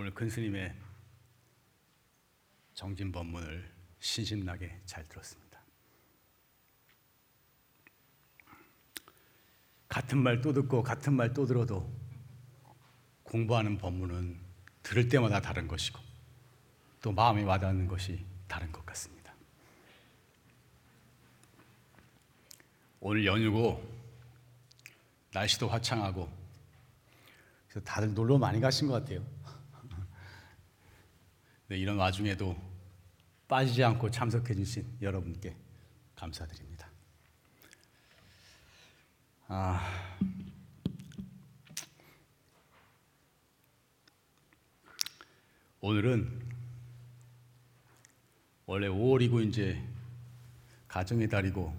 오늘 근 스님의 정진 법문을 신심나게 잘 들었습니다. 같은 말 또 듣고 같은 말 또 들어도 공부하는 법문은 들을 때마다 다른 것이고 또 마음에 와닿는 것이 다른 것 같습니다. 오늘 연휴고 날씨도 화창하고 그래서 다들 놀러 많이 가신 것 같아요. 네, 이런 와중에도 빠지지 않고 참석해 주신 여러분께 감사드립니다. 아, 오늘은 원래 5월이고 이제 가정의 달이고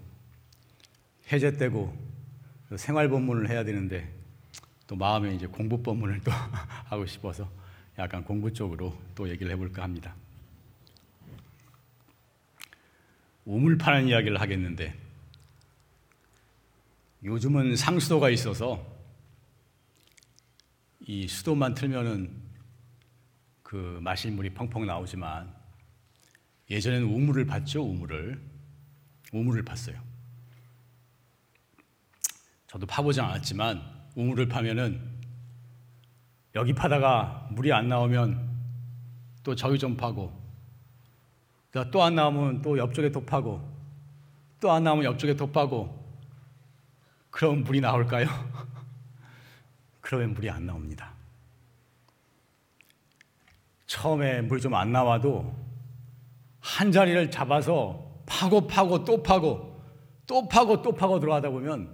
해제 때고 생활 본문을 해야 되는데 또 마음에 이제 공부 법문을 또 하고 싶어서 약간 공부 쪽으로 또 얘기를 해볼까 합니다. 우물 파는 이야기를 하겠는데 요즘은 상수도가 있어서 이 수도만 틀면은 그 마실 물이 펑펑 나오지만 예전에는 우물을 봤죠 우물을 우물을 팠어요. 저도 파보지 않았지만 우물을 파면은 여기 파다가 물이 안 나오면 또 저기 좀 파고 또 안 나오면 또 옆쪽에 또 파고 또 안 나오면 옆쪽에 또 파고 그럼 물이 나올까요? 그러면 물이 안 나옵니다. 처음에 물 좀 안 나와도 한 자리를 잡아서 파고 파고 또 파고 또 파고 또 파고 들어가다 보면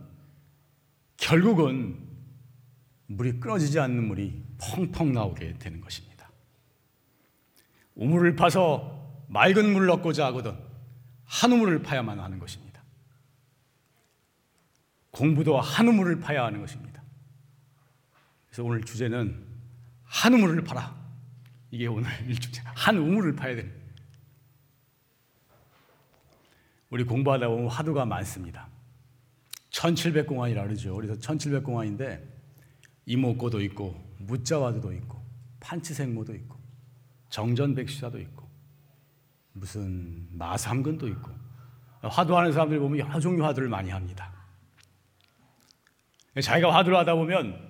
결국은 물이 끊어지지 않는 물이 펑펑 나오게 되는 것입니다. 우물을 파서 맑은 물을 얻고자 하거든 한 우물을 파야만 하는 것입니다. 공부도 한 우물을 파야 하는 것입니다. 그래서 오늘 주제는 한 우물을 파라. 이게 오늘 일주제. 한 우물을 파야 되는. 우리 공부하다 보면 화두가 많습니다. 1700공안이라 그러죠. 그래서 1700공안인데 이목고도 있고 무자와도 있고 판치생모도 있고 정전백시사도 있고 무슨 마삼근도 있고 화두하는 사람들 보면 여러 종류 화두를 많이 합니다. 자기가 화두를 하다 보면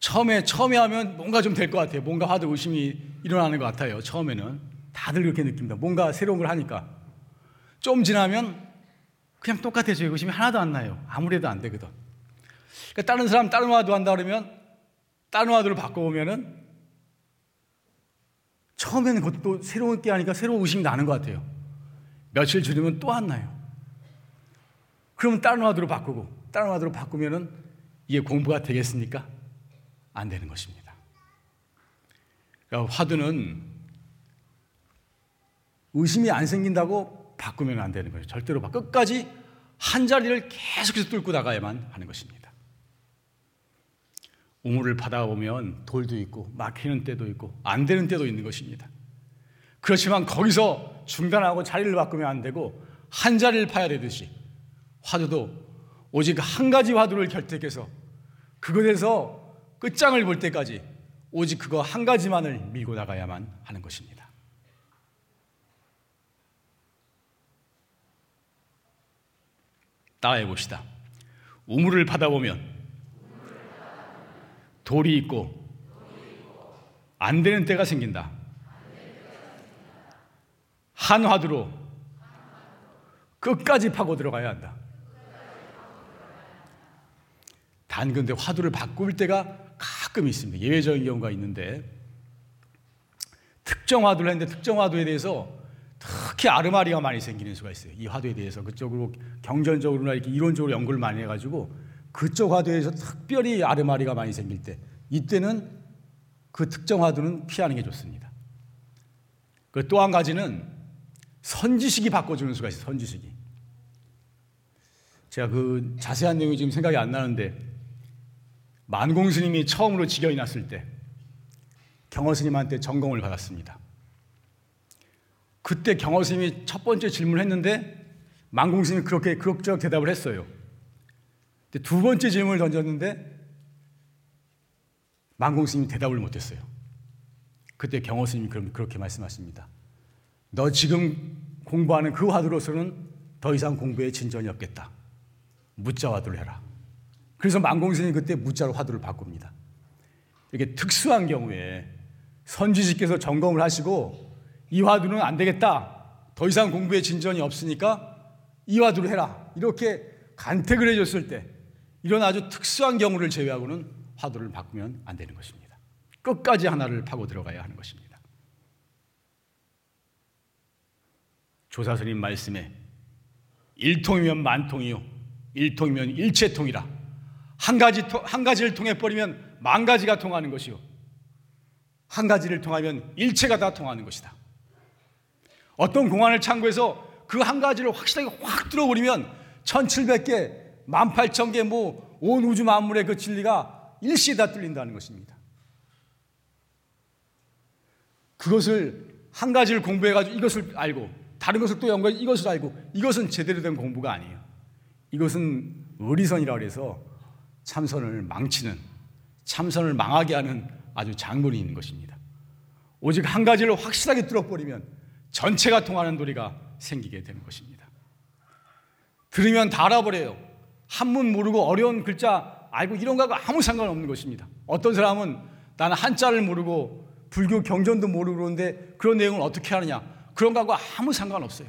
처음에 처음에 하면 뭔가 좀 될 것 같아요. 뭔가 화두 의심이 일어나는 것 같아요. 처음에는 다들 그렇게 느낍니다. 뭔가 새로운 걸 하니까 좀 지나면 그냥 똑같아져요. 의심이 하나도 안 나요. 아무래도 안 되거든. 그러니까 다른 사람 다른 와도 한다 그러면 다른 와도를 바꿔보면은 처음에는 그것도 새롭게 하니까 새로운 의심이 나는 것 같아요. 며칠 지나면 또 안 나요. 그러면 다른 와도로 바꾸고 다른 와도로 바꾸면은 이게 공부가 되겠습니까? 안 되는 것입니다. 그러니까 화두는 의심이 안 생긴다고 바꾸면 안 되는 거예요. 절대로 바 끝까지 한 자리를 계속해서 뚫고 나가야만 하는 것입니다. 우물을 받아보면 돌도 있고 막히는 때도 있고 안 되는 때도 있는 것입니다. 그렇지만 거기서 중단하고 자리를 바꾸면 안 되고 한 자리를 파야 되듯이 화두도 오직 한 가지 화두를 결택해서 그것에서 끝장을 볼 때까지 오직 그거 한 가지만을 밀고 나가야만 하는 것입니다. 따라해 봅시다. 우물을 받아보면 돌이 있고 안 되는 때가 생긴다. 한 화두로 끝까지 파고 들어가야 한다. 단 근데 화두를 바꿀 때가 가끔 있습니다. 예외적인 경우가 있는데 특정 화두를 했는데 특정 화두에 대해서 특히 아르마리가 많이 생기는 수가 있어요. 이 화두에 대해서 그쪽으로 경전적으로나 이렇게 이론적으로 연구를 많이 해가지고 그쪽 화두에서 특별히 아르마리가 많이 생길 때 이때는 그 특정 화두는 피하는 게 좋습니다. 그 또 한 가지는 선지식이 바꿔주는 수가 있어요. 선지식이. 제가 그 자세한 내용이 지금 생각이 안 나는데 만공 스님이 처음으로 직연이 났을 때 경허 스님한테 전공을 받았습니다. 그때 경허 스님이 첫 번째 질문을 했는데 만공 스님이 그렇게 그럭저럭 대답을 했어요. 두 번째 질문을 던졌는데 만공 스님이 대답을 못했어요. 그때 경호 스님이 그럼 그렇게 말씀하십니다. 너 지금 공부하는 그 화두로서는 더 이상 공부에 진전이 없겠다. 무자 화두를 해라. 그래서 만공 스님이 그때 무자로 화두를 바꿉니다. 이렇게 특수한 경우에 선지식께서 점검을 하시고 이 화두는 안 되겠다. 더 이상 공부에 진전이 없으니까 이 화두를 해라. 이렇게 간택을 해줬을 때 이런 아주 특수한 경우를 제외하고는 화두를 바꾸면 안 되는 것입니다. 끝까지 하나를 파고 들어가야 하는 것입니다. 조사스님 말씀에 일통이면 만통이요, 일통이면 일체통이라 한 가지 한 가지를 통해 버리면 만 가지가 통하는 것이요, 한 가지를 통하면 일체가 다 통하는 것이다. 어떤 공안을 참고해서 그 한 가지를 확실하게 확 들어버리면 1700개, 18,000개 뭐 온 우주 만물의 그 진리가 일시에 다 뚫린다는 것입니다. 그것을 한 가지를 공부해 가지고 이것을 알고 다른 것을 또 연구해 이것을 알고 이것은 제대로 된 공부가 아니에요. 이것은 의리선이라고 해서 참선을 망치는 참선을 망하게 하는 아주 장본이 있는 것입니다. 오직 한 가지를 확실하게 뚫어버리면 전체가 통하는 도리가 생기게 되는 것입니다. 들으면 다 알아버려요. 한문 모르고 어려운 글자 알고 이런 거하고 아무 상관없는 것입니다. 어떤 사람은 나는 한자를 모르고 불교 경전도 모르고 그러는데 그런 내용을 어떻게 하느냐. 그런 거하고 아무 상관없어요.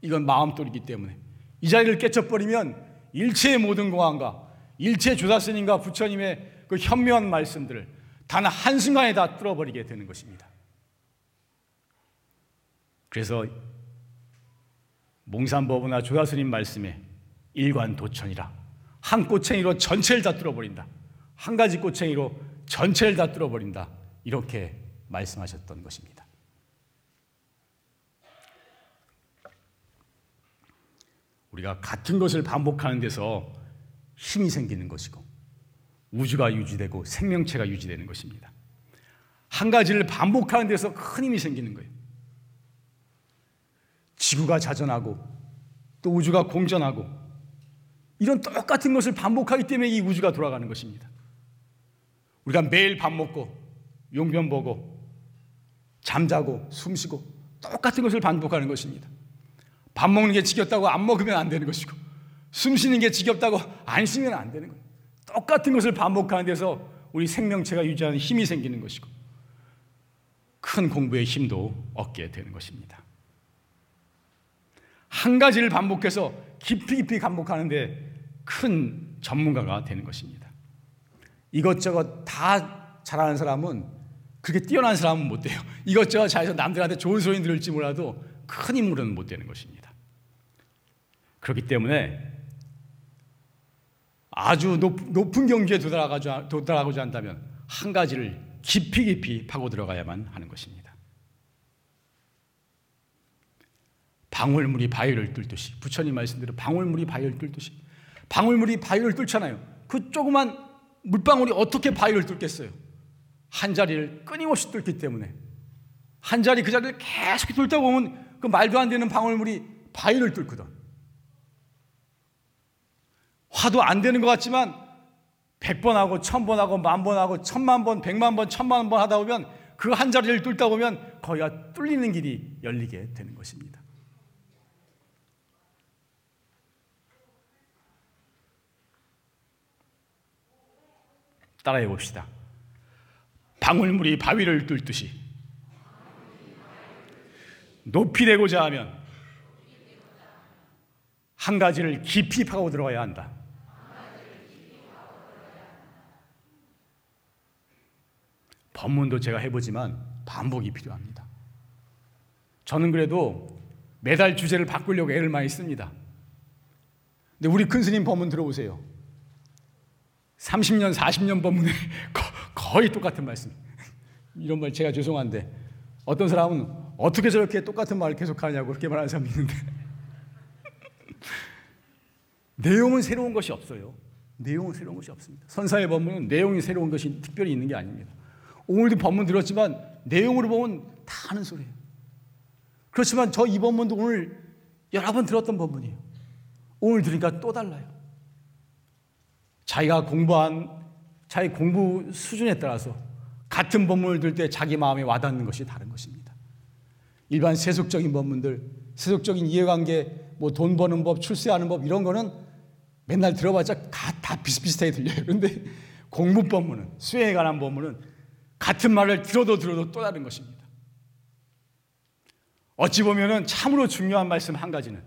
이건 마음돌이기 때문에. 이 자리를 깨쳐버리면 일체의 모든 공안과 일체 조사 스님과 부처님의 그 현명한 말씀들을 단 한순간에 다 뚫어버리게 되는 것입니다. 그래서 몽산법이나 조사 스님 말씀에 일관도천이라 한 꼬챙이로 전체를 다 뚫어버린다. 한 가지 꼬챙이로 전체를 다 뚫어버린다. 이렇게 말씀하셨던 것입니다. 우리가 같은 것을 반복하는 데서 힘이 생기는 것이고 우주가 유지되고 생명체가 유지되는 것입니다. 한 가지를 반복하는 데서 큰 힘이 생기는 거예요. 지구가 자전하고 또 우주가 공전하고 이런 똑같은 것을 반복하기 때문에 이 우주가 돌아가는 것입니다. 우리가 매일 밥 먹고 용변 보고 잠자고 숨 쉬고 똑같은 것을 반복하는 것입니다. 밥 먹는 게 지겹다고 안 먹으면 안 되는 것이고 숨 쉬는 게 지겹다고 안 쉬면 안 되는 거예요. 똑같은 것을 반복하는 데서 우리 생명체가 유지하는 힘이 생기는 것이고 큰 공부의 힘도 얻게 되는 것입니다. 한 가지를 반복해서 깊이 깊이 반복하는데 큰 전문가가 되는 것입니다. 이것저것 다 잘하는 사람은 그렇게 뛰어난 사람은 못 돼요. 이것저것 잘해서 남들한테 좋은 소리 들을지 몰라도 큰 인물은 못 되는 것입니다. 그렇기 때문에 아주 높, 은 경지에 도달하고자 한다면 한 가지를 깊이 깊이 파고 들어가야만 하는 것입니다. 방울물이 바위를 뚫듯이 부처님 말씀대로 방울물이 바위를 뚫듯이 방울물이 바위를 뚫잖아요. 그 조그만 물방울이 어떻게 바위를 뚫겠어요? 한 자리를 끊임없이 뚫기 때문에 한 자리 그 자리를 계속 뚫다 보면 그 말도 안 되는 방울물이 바위를 뚫거든. 화도 안 되는 것 같지만 100번 하고 1000번 하고 만번 하고 천만 번, 백만 번, 천만 번 하다 보면 그 한 자리를 뚫다 보면 거기가 뚫리는 길이 열리게 되는 것입니다. 따라해 봅시다. 방울물이 바위를 뚫듯이 높이 되고자 하면 한 가지를 깊이 파고 들어가야 한다. 법문도 제가 해보지만 반복이 필요합니다. 저는 그래도 매달 주제를 바꾸려고 애를 많이 씁니다. 근데 우리 큰 스님 법문 들어보세요. 30년, 40년 법문에 거의 똑같은 말씀. 이런 말 제가 죄송한데 어떤 사람은 어떻게 저렇게 똑같은 말을 계속하냐고 그렇게 말하는 사람이 있는데 내용은 새로운 것이 없어요. 내용은 새로운 것이 없습니다. 선사의 법문은 내용이 새로운 것이 특별히 있는 게 아닙니다. 오늘도 법문 들었지만 내용으로 보면 다 아는 소리예요. 그렇지만 저 이 법문도 오늘 여러 번 들었던 법문이에요. 오늘 들으니까 또 달라요. 자기가 공부한 자기 공부 수준에 따라서 같은 본문을 들 때 자기 마음에 와닿는 것이 다른 것입니다. 일반 세속적인 본문들, 세속적인 이해관계, 뭐 돈 버는 법, 출세하는 법 이런 거는 맨날 들어봤자 다, 다 비슷비슷하게 들려요. 그런데 공부 본문은 수행에 관한 본문은 같은 말을 들어도 들어도 또 다른 것입니다. 어찌 보면은 참으로 중요한 말씀 한 가지는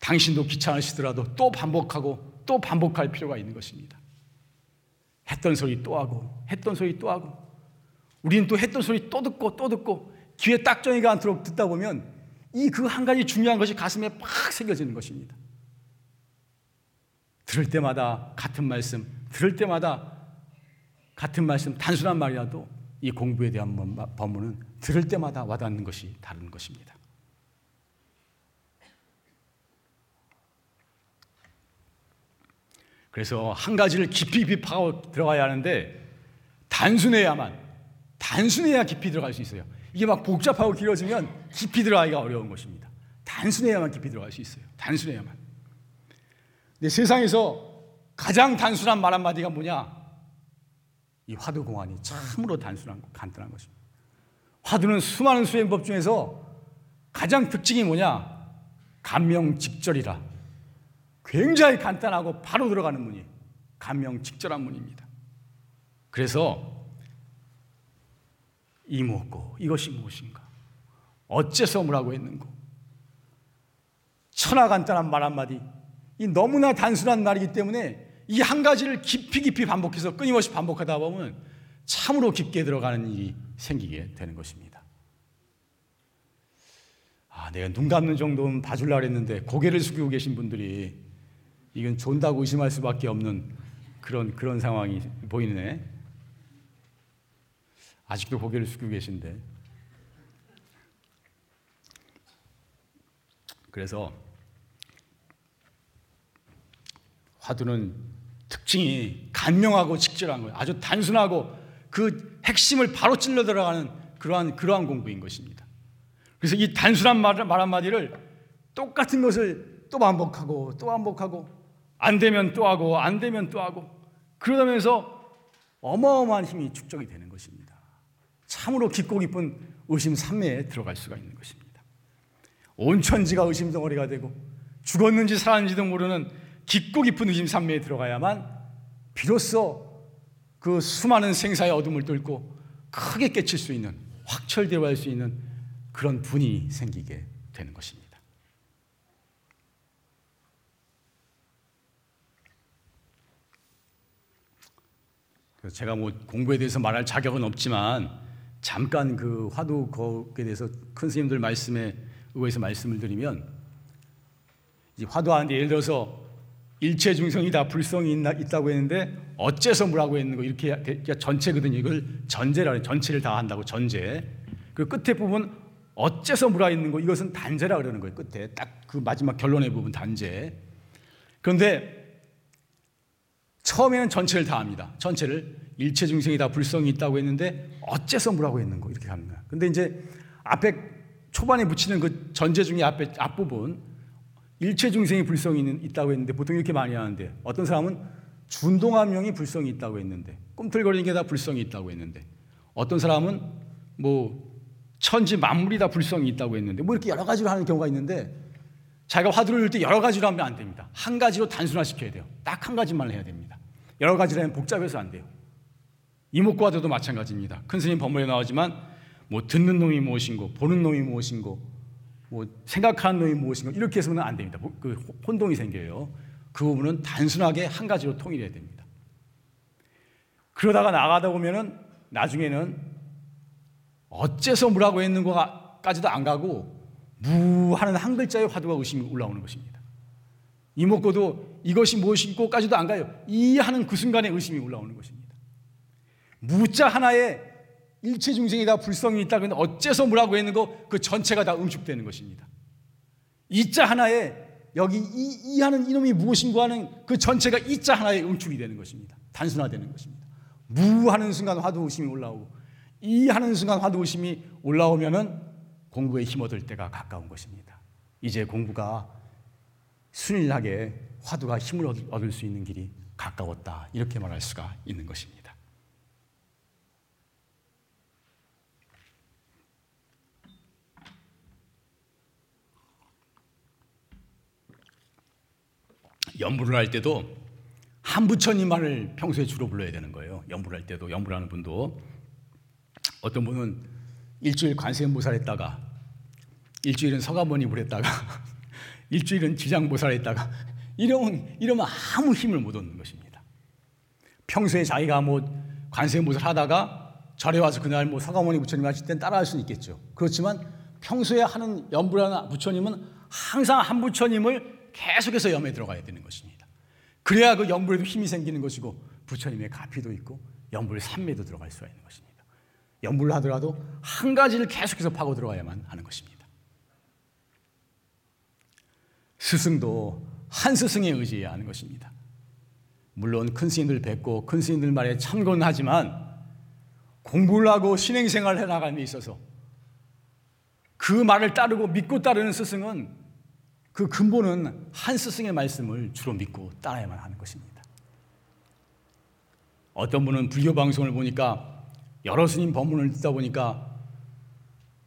당신도 귀찮으시더라도 또 반복하고 또 반복할 필요가 있는 것입니다. 했던 소리 또 하고 했던 소리 또 하고 우리는 또 했던 소리 또 듣고 또 듣고 귀에 딱정이가 않도록 듣다 보면 이 그 한 가지 중요한 것이 가슴에 팍 새겨지는 것입니다. 들을 때마다 같은 말씀, 들을 때마다 같은 말씀, 단순한 말이라도 이 공부에 대한 법문은 들을 때마다 와닿는 것이 다른 것입니다. 그래서 한 가지를 깊이 깊이 파고 들어가야 하는데 단순해야만 단순해야 깊이 들어갈 수 있어요. 이게 막 복잡하고 길어지면 깊이 들어가기가 어려운 것입니다. 단순해야만 깊이 들어갈 수 있어요. 단순해야만. 근데 세상에서 가장 단순한 말 한마디가 뭐냐? 이 화두 공안이 참으로 단순한 간단한 것입니다. 화두는 수많은 수행법 중에서 가장 특징이 뭐냐? 감명 직절이라. 굉장히 간단하고 바로 들어가는 문이 감명 직절한 문입니다. 그래서 이 무엇고 이것이 무엇인가? 어째서 뭐라고 했는고? 천하 간단한 말 한마디 이 너무나 단순한 말이기 때문에 이 한 가지를 깊이 깊이 반복해서 끊임없이 반복하다 보면 참으로 깊게 들어가는 일이 생기게 되는 것입니다. 아, 내가 눈 감는 정도는 봐주려고 했는데 고개를 숙이고 계신 분들이 이건 존다고 의심할 수밖에 없는 그런 그런 상황이 보이네. 아직도 고개를 숙이고 계신데. 그래서 화두는 특징이 간명하고 직절한 거예요. 아주 단순하고 그 핵심을 바로 찔러 들어가는 그러한 그러한 공부인 것입니다. 그래서 이 단순한 말, 말 한마디를 똑같은 것을 또 반복하고 또 반복하고 안 되면 또 하고 안 되면 또 하고 그러면서 어마어마한 힘이 축적이 되는 것입니다. 참으로 깊고 깊은 의심 삼매에 들어갈 수가 있는 것입니다. 온 천지가 의심 덩어리가 되고 죽었는지 살았는지도 모르는 깊고 깊은 의심 삼매에 들어가야만 비로소 그 수많은 생사의 어둠을 뚫고 크게 깨칠 수 있는 확철대화할 수 있는 그런 분이 생기게 되는 것입니다. 제가 뭐 공부에 대해서 말할 자격은 없지만 잠깐 그 화두 거에 대해서 큰 스님들 말씀에 의해서 말씀을 드리면 이제 화두하는데 예를 들어서 일체 중성이 다 불성이 있나, 있다고 했는데 어째서 뭐라고 했는 거 이렇게 전체거든요. 이걸 전제라 전체를 다 한다고 전제. 그 끝에 부분 어째서 뭐라 있는 거 이것은 단제라 그러는 거예요. 끝에 딱 그 마지막 결론의 부분 단제. 그런데 처음에는 전체를 다 합니다. 전체를 일체 중생이 다 불성이 있다고 했는데 어째서 뭐라고 했는 거 이렇게 합니다. 근데 이제 앞에 초반에 붙이는 그 전제 중에 앞에 앞부분 일체 중생이 불성이 있다고 했는데 보통 이렇게 많이 하는데 어떤 사람은 준동함명이 불성이 있다고 했는데 꿈틀거리는 게 다 불성이 있다고 했는데 어떤 사람은 뭐 천지 만물이 다 불성이 있다고 했는데 뭐 이렇게 여러 가지로 하는 경우가 있는데 자기가 화두를 열때 여러 가지로 하면 안 됩니다. 한 가지로 단순화시켜야 돼요. 딱 한 가지만 해야 됩니다. 여러 가지로 하면 복잡해서 안 돼요. 이목과도도 마찬가지입니다. 큰 스님 법문에 나오지만 뭐 듣는 놈이 무엇인고 보는 놈이 무엇인고 뭐 생각하는 놈이 무엇인가 이렇게 해서는 안 됩니다. 뭐그 혼동이 생겨요. 그 부분은 단순하게 한 가지로 통일해야 됩니다. 그러다가 나가다 보면은 나중에는 어째서 뭐라고 했는 거까지도 안 가고 무 하는 한 글자의 화두가 의심이 올라오는 것입니다. 이목고도 이것이 무엇이고까지도 안 가요. 이 하는 그 순간에 의심이 올라오는 것입니다. 무자 하나에 일체 중생이 다 불성이 있다. 근데 어째서 뭐라고 했는 거 그 전체가 다 응축되는 것입니다. 이자 하나에 여기 이, 이 하는 이놈이 무엇인고 하는 그 전체가 이자 하나에 응축이 되는 것입니다. 단순화되는 것입니다. 무 하는 순간 화두 의심이 올라오고 이 하는 순간 화두 의심이 올라오면은 공부에 힘 얻을 때가 가까운 것입니다. 이제 공부가 순일하게 화두가 힘을 얻을 수 있는 길이 가까웠다. 이렇게 말할 수가 있는 것입니다. 연부를 할 때도 한 부처님 말을 평소에 주로 불러야 되는 거예요. 연부를 할 때도 연부를 하는 분도 어떤 분은 일주일 관세음보살 했다가 일주일은 서가모니불 했다가 일주일은 지장보살 했다가 이러면 이러면 아무 힘을 못 얻는 것입니다. 평소에 자기가 뭐 관세음보살 하다가 절에 와서 그날 뭐 서가모니 부처님 하실 땐 따라할 수는 있겠죠. 그렇지만 평소에 하는 연부라는 부처님은 항상 한 부처님을 계속해서 염에 들어가야 되는 것입니다. 그래야 그 연불에도 힘이 생기는 것이고 부처님의 가피도 있고 연불 삼매도 들어갈 수가 있는 것입니다. 연불을 하더라도 한 가지를 계속해서 파고 들어가야만 하는 것입니다. 스승도 한 스승에 의지해야 하는 것입니다. 물론 큰 스님들 뵙고 큰 스님들 말에 참고는 하지만 공부를 하고 신행생활을 해나감에 있어서 그 말을 따르고 믿고 따르는 스승은 그 근본은 한 스승의 말씀을 주로 믿고 따라야만 하는 것입니다. 어떤 분은 불교 방송을 보니까 여러 스님 법문을 듣다 보니까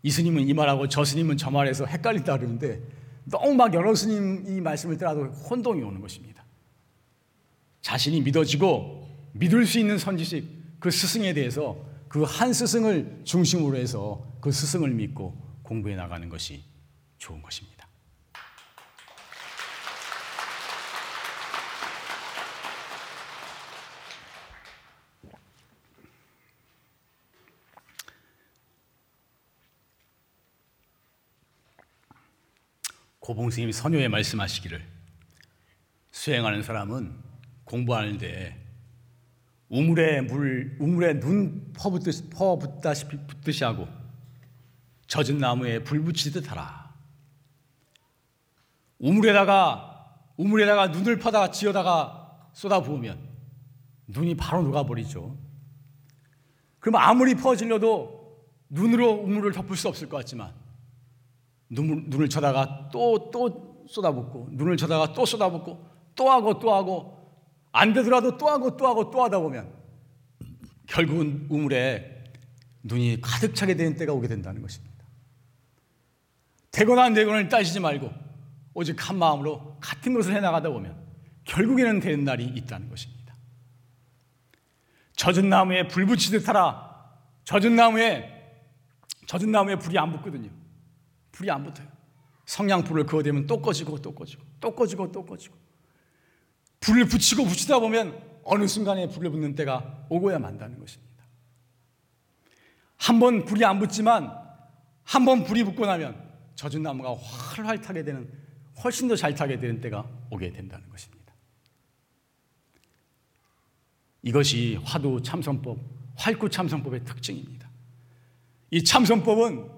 이 스님은 이 말하고 저 스님은 저 말해서 헷갈린다 그러는데 너무 막 여러 스님 이 말씀을 따라도 혼동이 오는 것입니다. 자신이 믿어지고 믿을 수 있는 선지식 그 스승에 대해서 그 한 스승을 중심으로 해서 그 스승을 믿고 공부해 나가는 것이 좋은 것입니다. 고봉 스님이 선효에 말씀하시기를 수행하는 사람은 공부하는데 우물에 물, 우물에 눈 퍼붓듯이, 퍼붓다시피 붙듯이 하고 젖은 나무에 불 붙이듯 하라. 우물에다가, 우물에다가 눈을 퍼다가 지어다가 쏟아 부으면 눈이 바로 녹아버리죠. 그럼 아무리 퍼질려도 눈으로 우물을 덮을 수 없을 것 같지만 눈을, 눈을 쳐다가 또, 또 쏟아붓고, 눈을 쳐다가 또 쏟아붓고, 또 하고 또 하고, 안 되더라도 또 하고 또 하고 또 하다 보면 결국은 우물에 눈이 가득 차게 되는 때가 오게 된다는 것입니다. 되거나 안 되거나를 따지지 말고 오직 한 마음으로 같은 것을 해나가다 보면 결국에는 되는 날이 있다는 것입니다. 젖은 나무에 불 붙이듯 하라. 젖은 나무에 젖은 나무에 불이 안 붙거든요. 불이 안 붙어요. 성냥불을 그어 대면 또 꺼지고 또 꺼지고 또 꺼지고 또 꺼지고 불을 붙이고 붙이다 보면 어느 순간에 불을 붙는 때가 오고야 만다는 것입니다. 한 번 불이 안 붙지만 한 번 불이 붙고 나면 젖은 나무가 활활 타게 되는 훨씬 더 잘 타게 되는 때가 오게 된다는 것입니다. 이것이 화두 참선법, 활구 참선법의 특징입니다. 이 참선법은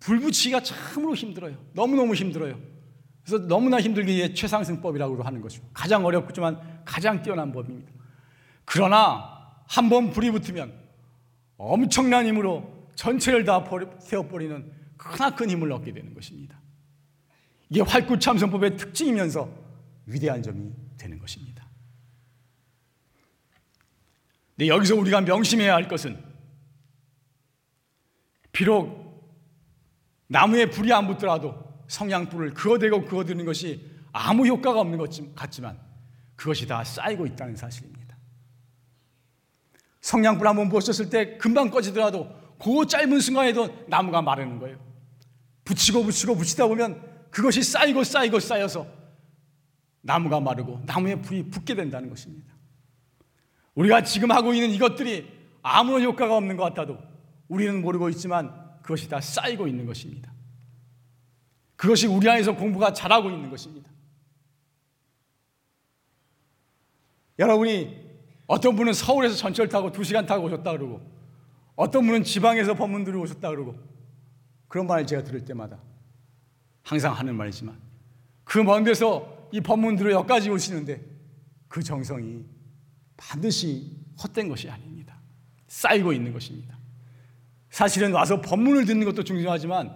불 붙이기가 참으로 힘들어요. 너무너무 힘들어요. 그래서 너무나 힘들기에 최상승법이라고 하는 것이고 가장 어렵지만 가장 뛰어난 법입니다. 그러나 한 번 불이 붙으면 엄청난 힘으로 전체를 다 태워버리는 크나큰 힘을 얻게 되는 것입니다. 이게 활구참선법의 특징이면서 위대한 점이 되는 것입니다. 근데 여기서 우리가 명심해야 할 것은 비록 나무에 불이 안 붙더라도 성냥불을 그어대고 그어드는 것이 아무 효과가 없는 것 같지만 그것이 다 쌓이고 있다는 사실입니다. 성냥불 한번 보셨을 때 금방 꺼지더라도 그 짧은 순간에도 나무가 마르는 거예요. 붙이고 붙이고 붙이다 보면 그것이 쌓이고 쌓이고 쌓여서 나무가 마르고 나무에 불이 붙게 된다는 것입니다. 우리가 지금 하고 있는 이것들이 아무런 효과가 없는 것 같아도 우리는 모르고 있지만 그것이 다 쌓이고 있는 것입니다. 그것이 우리 안에서 공부가 잘하고 있는 것입니다. 여러분이 어떤 분은 서울에서 전철 타고 두 시간 타고 오셨다 그러고 어떤 분은 지방에서 법문 들어 오셨다 그러고 그런 말을 제가 들을 때마다 항상 하는 말이지만 그 먼 데서 이 법문 들어 여기까지 오시는데 그 정성이 반드시 헛된 것이 아닙니다. 쌓이고 있는 것입니다. 사실은 와서 법문을 듣는 것도 중요하지만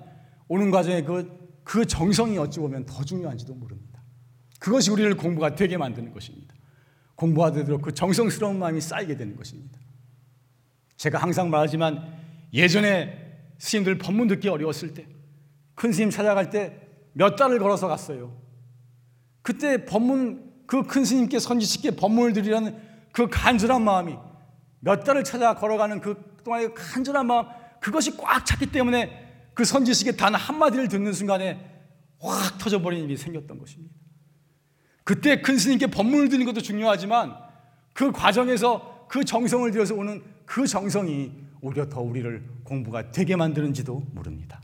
오는 과정에 그, 그 정성이 어찌 보면 더 중요한지도 모릅니다. 그것이 우리를 공부가 되게 만드는 것입니다. 공부하도록 그 정성스러운 마음이 쌓이게 되는 것입니다. 제가 항상 말하지만 예전에 스님들 법문 듣기 어려웠을 때, 큰 스님 찾아갈 때 몇 달을 걸어서 갔어요. 그때 법문 그 큰 스님께 선지식께 법문을 드리라는 그 간절한 마음이 몇 달을 찾아 걸어가는 그 동안의 그 간절한 마음 그것이 꽉 찼기 때문에 그 선지식의 단 한마디를 듣는 순간에 확 터져버리는 일이 생겼던 것입니다. 그때 큰 스님께 법문을 드리는 것도 중요하지만 그 과정에서 그 정성을 들여서 오는 그 정성이 오히려 더 우리를 공부가 되게 만드는지도 모릅니다.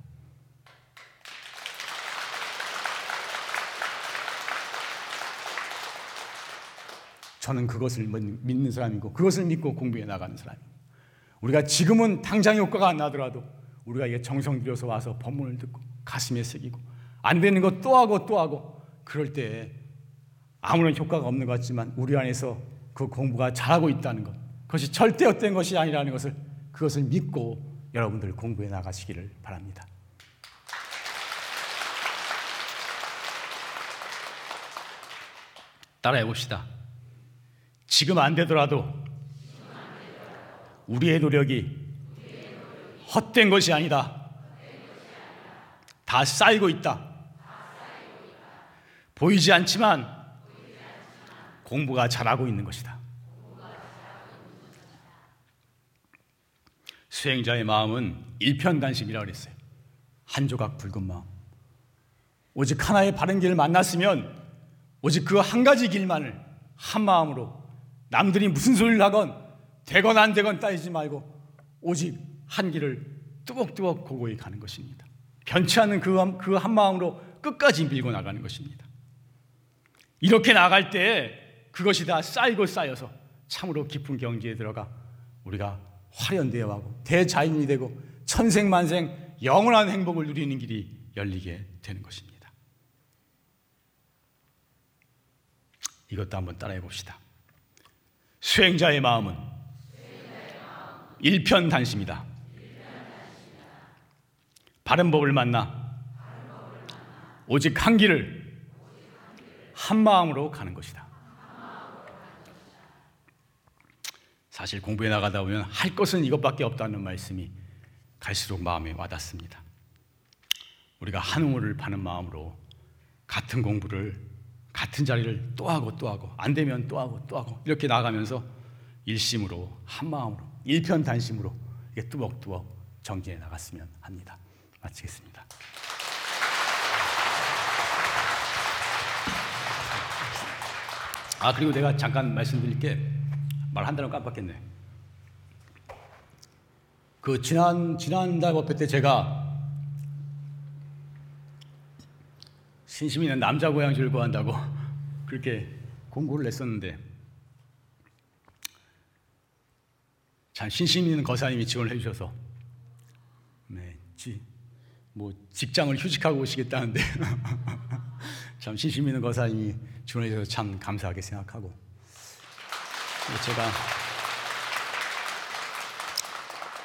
저는 그것을 믿는 사람이고 그것을 믿고 공부해 나가는 사람입니다. 우리가 지금은 당장 효과가 안 나더라도 우리가 이게 정성 들여서 와서 법문을 듣고 가슴에 새기고 안 되는 것또 하고 또 하고 그럴 때 아무런 효과가 없는 것 같지만 우리 안에서 그 공부가 잘하고 있다는 것 그것이 절대 헛된 것이 아니라는 것을 그것을 믿고 여러분들 공부해 나가시기를 바랍니다. 따라해 봅시다. 지금 안 되더라도 우리의 노력이 헛된 것이 아니다. 다 쌓이고 있다. 보이지 않지만 공부가 잘하고 있는 것이다. 수행자의 마음은 일편단심이라고 그랬어요. 한 조각 붉은 마음. 오직 하나의 바른 길을 만났으면 오직 그 한 가지 길만을 한 마음으로 남들이 무슨 소리를 하건 되건 안 되건 따지지 말고 오직 한 길을 뚜벅뚜벅 고고히 가는 것입니다. 변치 않는 그한그 마음으로 끝까지 밀고 나가는 것입니다. 이렇게 나갈 때 그것이 다 쌓이고 쌓여서 참으로 깊은 경지에 들어가 우리가 화련되어가고 대자인이 되고 천생만생 영원한 행복을 누리는 길이 열리게 되는 것입니다. 이것도 한번 따라해 봅시다. 수행자의 마음은 일편단심이다. 바른 법을 만나 오직 한 길을 한 마음으로 가는 것이다. 사실 공부해 나가다 보면 할 것은 이것밖에 없다는 말씀이 갈수록 마음에 와닿습니다. 우리가 한 우물을 파는 마음으로 같은 공부를 같은 자리를 또 하고 또 하고 안 되면 또 하고 또 하고 이렇게 나가면서 일심으로 한 마음으로 일편단심으로 이게 뚜벅뚜벅 정진해 나갔으면 합니다. 마치겠습니다. 아 그리고 내가 잠깐 말씀드릴 게말 한다는 깜빡했네. 그 지난 지난달 법회 때 제가 신심 있는 남자 고양이를 구한다고 그렇게 공고를 냈었는데 참 신심 있는 거사님이 지원을 해주셔서. 네, 지, 뭐 직장을 휴직하고 오시겠다는데. 참 신심 있는 거사님이 지원해 주셔서 참 감사하게 생각하고. 제가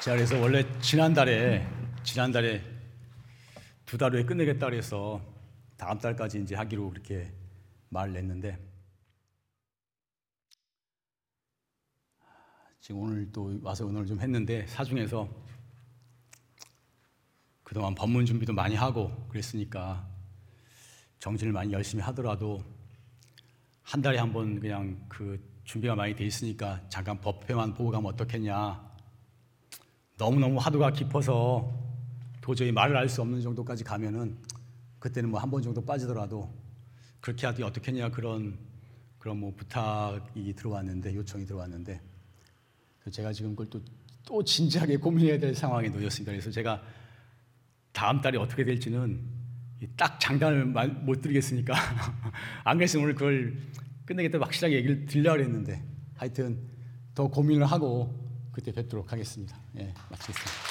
제가 그래서 원래 지난달에 지난달에 두 달 후에 끝내겠다 그래서 다음 달까지 이제 하기로 그렇게 말을 냈는데 지금 오늘 또 와서 오늘 좀 했는데 사중에서 그동안 법문 준비도 많이 하고 그랬으니까 정진을 많이 열심히 하더라도 한 달에 한 번 그냥 그 준비가 많이 돼 있으니까 잠깐 법회만 보고 가면 어떻겠냐. 너무너무 화두가 깊어서 도저히 말을 할수 없는 정도까지 가면은 그때는 뭐 한 번 정도 빠지더라도 그렇게 하더니 어떻겠냐 그런 그런 뭐 부탁이 들어왔는데 요청이 들어왔는데 제가 지금 그걸 또, 또 진지하게 고민해야 될 상황에 놓였습니다. 그래서 제가 다음 달에 어떻게 될지는 딱 장단을 못 드리겠으니까 안 그랬으면 오늘 그걸 끝내겠다 확실하게 얘기를 들려고 했는데 하여튼 더 고민을 하고 그때 뵙도록 하겠습니다. 예, 마치겠습니다.